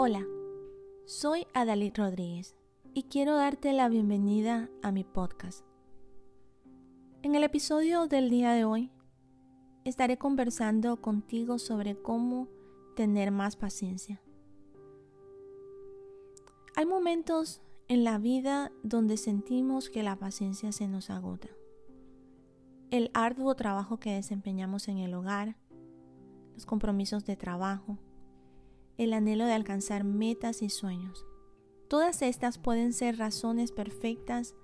Hola, soy Adalit Rodríguez y quiero darte la bienvenida a mi podcast. En el episodio del día de hoy estaré conversando contigo sobre cómo tener más paciencia. Hay momentos en la vida donde sentimos que la paciencia se nos agota. El arduo trabajo que desempeñamos en el hogar, los compromisos de trabajo, el anhelo de alcanzar metas y sueños. Todas estas pueden ser razones perfectas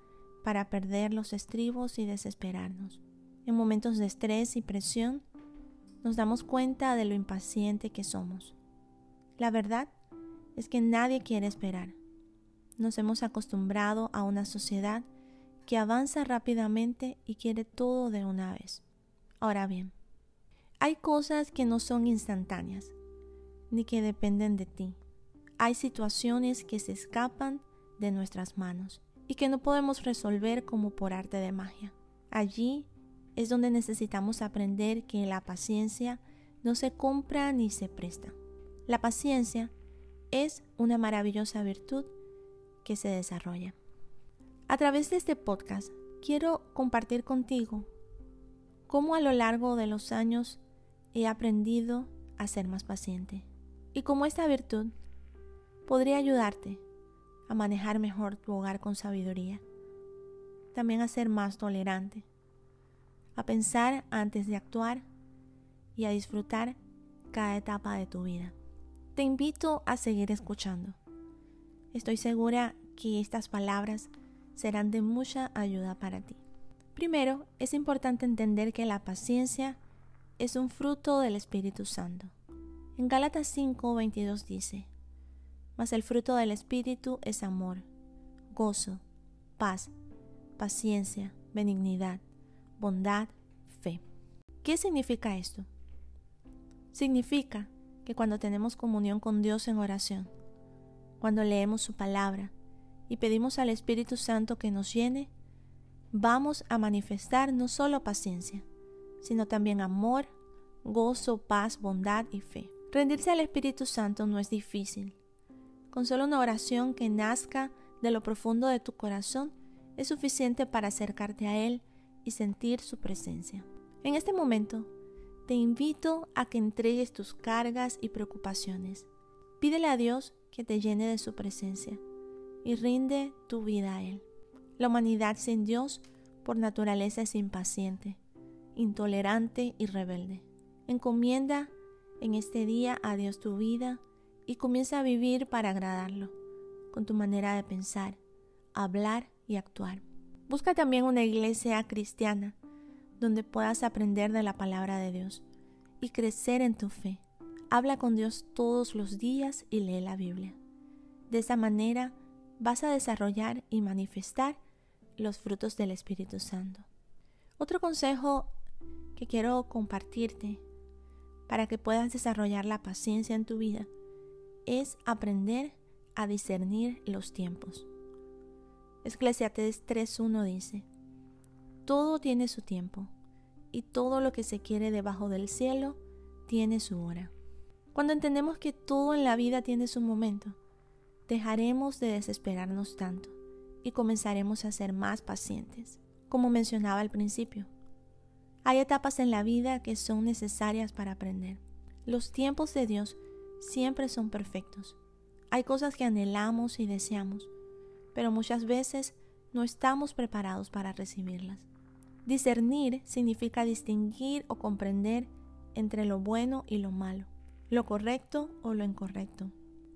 para perder los estribos y desesperarnos. En momentos de estrés y presión, nos damos cuenta de lo impaciente que somos. La verdad es que nadie quiere esperar. Nos hemos acostumbrado a una sociedad que avanza rápidamente y quiere todo de una vez. Ahora bien, hay cosas que no son instantáneas ni que dependen de ti. Hay situaciones que se escapan de nuestras manos y que no podemos resolver como por arte de magia. Allí es donde necesitamos aprender que la paciencia no se compra ni se presta. La paciencia es una maravillosa virtud que se desarrolla. A través de este podcast quiero compartir contigo cómo a lo largo de los años he aprendido a ser más paciente y cómo esta virtud podría ayudarte a manejar mejor tu hogar con sabiduría, también a ser más tolerante, a pensar antes de actuar y a disfrutar cada etapa de tu vida. Te invito a seguir escuchando. Estoy segura que estas palabras serán de mucha ayuda para ti. Primero, es importante entender que la paciencia es un fruto del Espíritu Santo. En Gálatas 5, 22 dice, Mas el fruto del Espíritu es amor, gozo, paz, paciencia, benignidad, bondad, fe. ¿Qué significa esto? Significa que cuando tenemos comunión con Dios en oración, cuando leemos su palabra y pedimos al Espíritu Santo que nos llene, vamos a manifestar no solo paciencia, sino también amor, gozo, paz, bondad y fe. Rendirse al Espíritu Santo no es difícil. Con solo una oración que nazca de lo profundo de tu corazón es suficiente para acercarte a Él y sentir su presencia. En este momento, te invito a que entregues tus cargas y preocupaciones. Pídele a Dios que te llene de su presencia y rinde tu vida a Él. La humanidad sin Dios por naturaleza es impaciente, intolerante y rebelde. Encomienda en este día a Dios tu vida y comienza a vivir para agradarlo, con tu manera de pensar, hablar y actuar. Busca también una iglesia cristiana donde puedas aprender de la palabra de Dios y crecer en tu fe. Habla con Dios todos los días y lee la Biblia. De esa manera vas a desarrollar y manifestar los frutos del Espíritu Santo. Otro consejo que quiero compartirte para que puedas desarrollar la paciencia en tu vida es aprender a discernir los tiempos. Eclesiastes 3.1 dice, Todo tiene su tiempo, y todo lo que se quiere debajo del cielo tiene su hora. Cuando entendemos que todo en la vida tiene su momento, dejaremos de desesperarnos tanto y comenzaremos a ser más pacientes, como mencionaba al principio. Hay etapas en la vida que son necesarias para aprender. Los tiempos de Dios siempre son perfectos. Hay cosas que anhelamos y deseamos, pero muchas veces no estamos preparados para recibirlas. Discernir significa distinguir o comprender entre lo bueno y lo malo, lo correcto o lo incorrecto.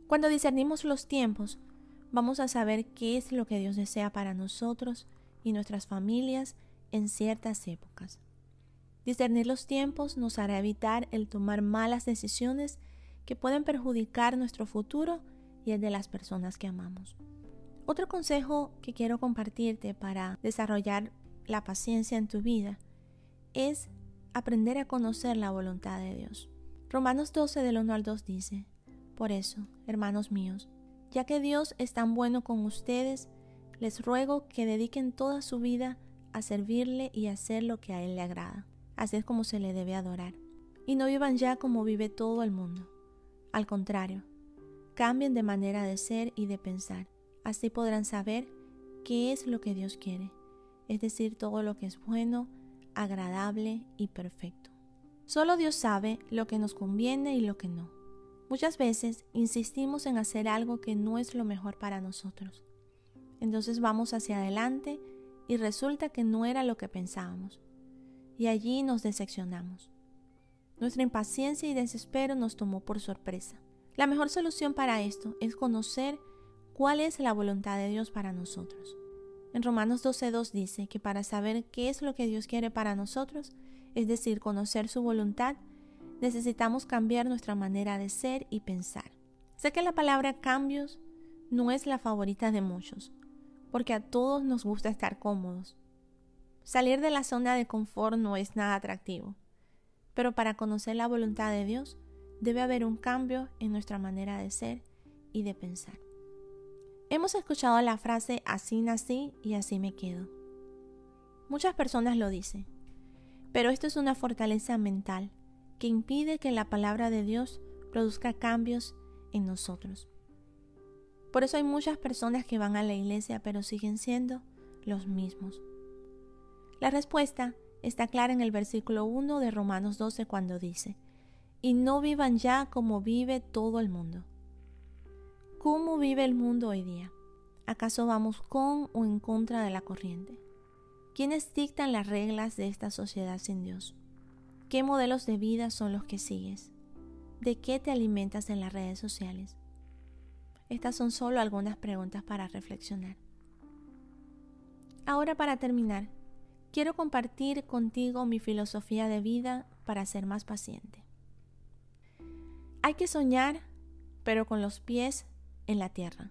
Cuando discernimos los tiempos, vamos a saber qué es lo que Dios desea para nosotros y nuestras familias en ciertas épocas. Discernir los tiempos nos hará evitar el tomar malas decisiones que pueden perjudicar nuestro futuro y el de las personas que amamos. Otro consejo que quiero compartirte para desarrollar la paciencia en tu vida es aprender a conocer la voluntad de Dios. Romanos 12 del 1 al 2 dice, Por eso, hermanos míos, ya que Dios es tan bueno con ustedes, les ruego que dediquen toda su vida a servirle y hacer lo que a Él le agrada Así es como se le debe adorar. Y no vivan ya como vive todo el mundo. Al contrario, cambien de manera de ser y de pensar. Así podrán saber qué es lo que Dios quiere, es decir, todo lo que es bueno, agradable y perfecto. Solo Dios sabe lo que nos conviene y lo que no. Muchas veces insistimos en hacer algo que no es lo mejor para nosotros. Entonces vamos hacia adelante y resulta que no era lo que pensábamos. Y allí nos decepcionamos. Nuestra impaciencia y desespero nos tomó por sorpresa. La mejor solución para esto es conocer cuál es la voluntad de Dios para nosotros. En Romanos 12.2 dice que para saber qué es lo que Dios quiere para nosotros, es decir, conocer su voluntad, necesitamos cambiar nuestra manera de ser y pensar. Sé que la palabra cambios no es la favorita de muchos, porque a todos nos gusta estar cómodos. Salir de la zona de confort no es nada atractivo, pero para conocer la voluntad de Dios debe haber un cambio en nuestra manera de ser y de pensar. Hemos escuchado la frase así nací y así me quedo. Muchas personas lo dicen, pero esto es una fortaleza mental que impide que la palabra de Dios produzca cambios en nosotros. Por eso hay muchas personas que van a la iglesia pero siguen siendo los mismos. La respuesta está clara en el versículo 1 de Romanos 12 cuando dice, y no vivan ya como vive todo el mundo. ¿Cómo vive el mundo hoy día? ¿Acaso vamos con o en contra de la corriente? ¿Quiénes dictan las reglas de esta sociedad sin Dios? ¿Qué modelos de vida son los que sigues? ¿De qué te alimentas en las redes sociales? Estas son solo algunas preguntas para reflexionar. Ahora para terminar, quiero compartir contigo mi filosofía de vida para ser más paciente. Hay que soñar, pero con los pies en la tierra.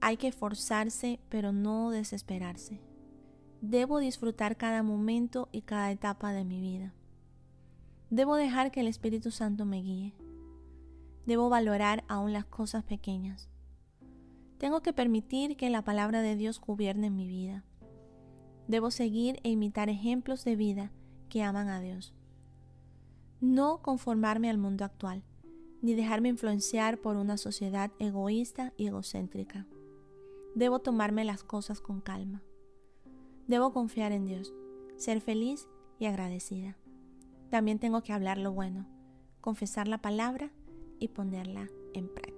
Hay que esforzarse, pero no desesperarse. Debo disfrutar cada momento y cada etapa de mi vida. Debo dejar que el Espíritu Santo me guíe. Debo valorar aún las cosas pequeñas. Tengo que permitir que la palabra de Dios gobierne mi vida. Debo seguir e imitar ejemplos de vida que aman a Dios. No conformarme al mundo actual ni dejarme influenciar por una sociedad egoísta y egocéntrica. Debo tomarme las cosas con calma. Debo confiar en Dios, ser feliz y agradecida. También tengo que hablar lo bueno, confesar la palabra y ponerla en práctica.